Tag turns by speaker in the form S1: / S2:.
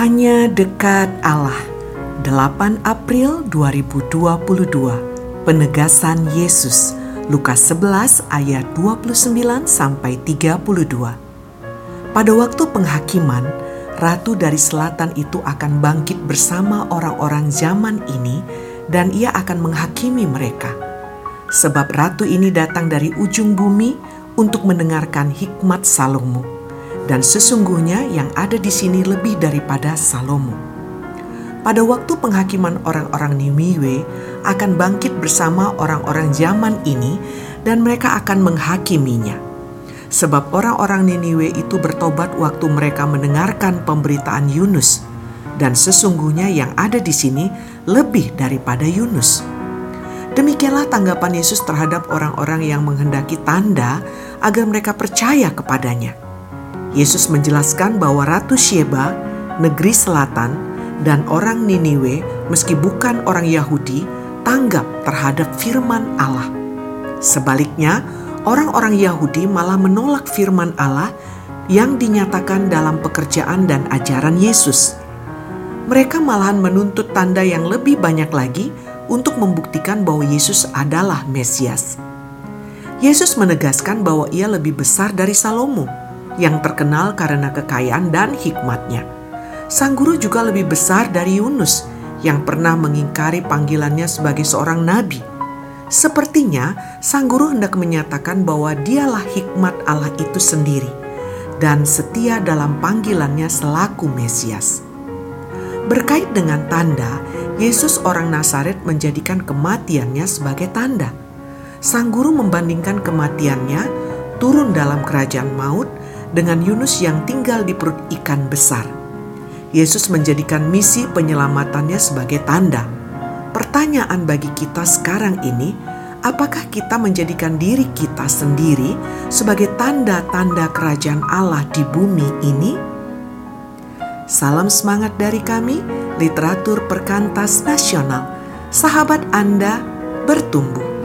S1: Hanya dekat Allah. 8 April 2022. Penegasan Yesus. Lukas 11 ayat 29 sampai 32. Pada waktu penghakiman, ratu dari selatan itu akan bangkit bersama orang-orang zaman ini dan ia akan menghakimi mereka. Sebab ratu ini datang dari ujung bumi untuk mendengarkan hikmat Salomo. Dan sesungguhnya yang ada di sini lebih daripada Salomo. Pada waktu penghakiman orang-orang Niniwe akan bangkit bersama orang-orang zaman ini dan mereka akan menghakiminya. Sebab orang-orang Niniwe itu bertobat waktu mereka mendengarkan pemberitaan Yunus dan sesungguhnya yang ada di sini lebih daripada Yunus. Demikianlah tanggapan Yesus terhadap orang-orang yang menghendaki tanda agar mereka percaya kepadanya. Yesus menjelaskan bahwa Ratu Sheba, negeri selatan, dan orang Niniwe, meski bukan orang Yahudi, tanggap terhadap firman Allah. Sebaliknya, orang-orang Yahudi malah menolak firman Allah yang dinyatakan dalam pekerjaan dan ajaran Yesus. Mereka malahan menuntut tanda yang lebih banyak lagi untuk membuktikan bahwa Yesus adalah Mesias. Yesus menegaskan bahwa ia lebih besar dari Salomo yang terkenal karena kekayaan dan hikmatnya. Sang guru juga lebih besar dari Yunus yang pernah mengingkari panggilannya sebagai seorang nabi. Sepertinya sang guru hendak menyatakan bahwa dialah hikmat Allah itu sendiri dan setia dalam panggilannya selaku Mesias. Berkait dengan tanda, Yesus orang Nazaret menjadikan kematiannya sebagai tanda. Sang guru membandingkan kematiannya turun dalam kerajaan maut dengan Yunus yang tinggal di perut ikan besar. Yesus menjadikan misi penyelamatannya sebagai tanda. Pertanyaan bagi kita sekarang ini, apakah kita menjadikan diri kita sendiri sebagai tanda-tanda kerajaan Allah di bumi ini? Salam semangat dari kami, literatur perkantas nasional. Sahabat Anda bertumbuh.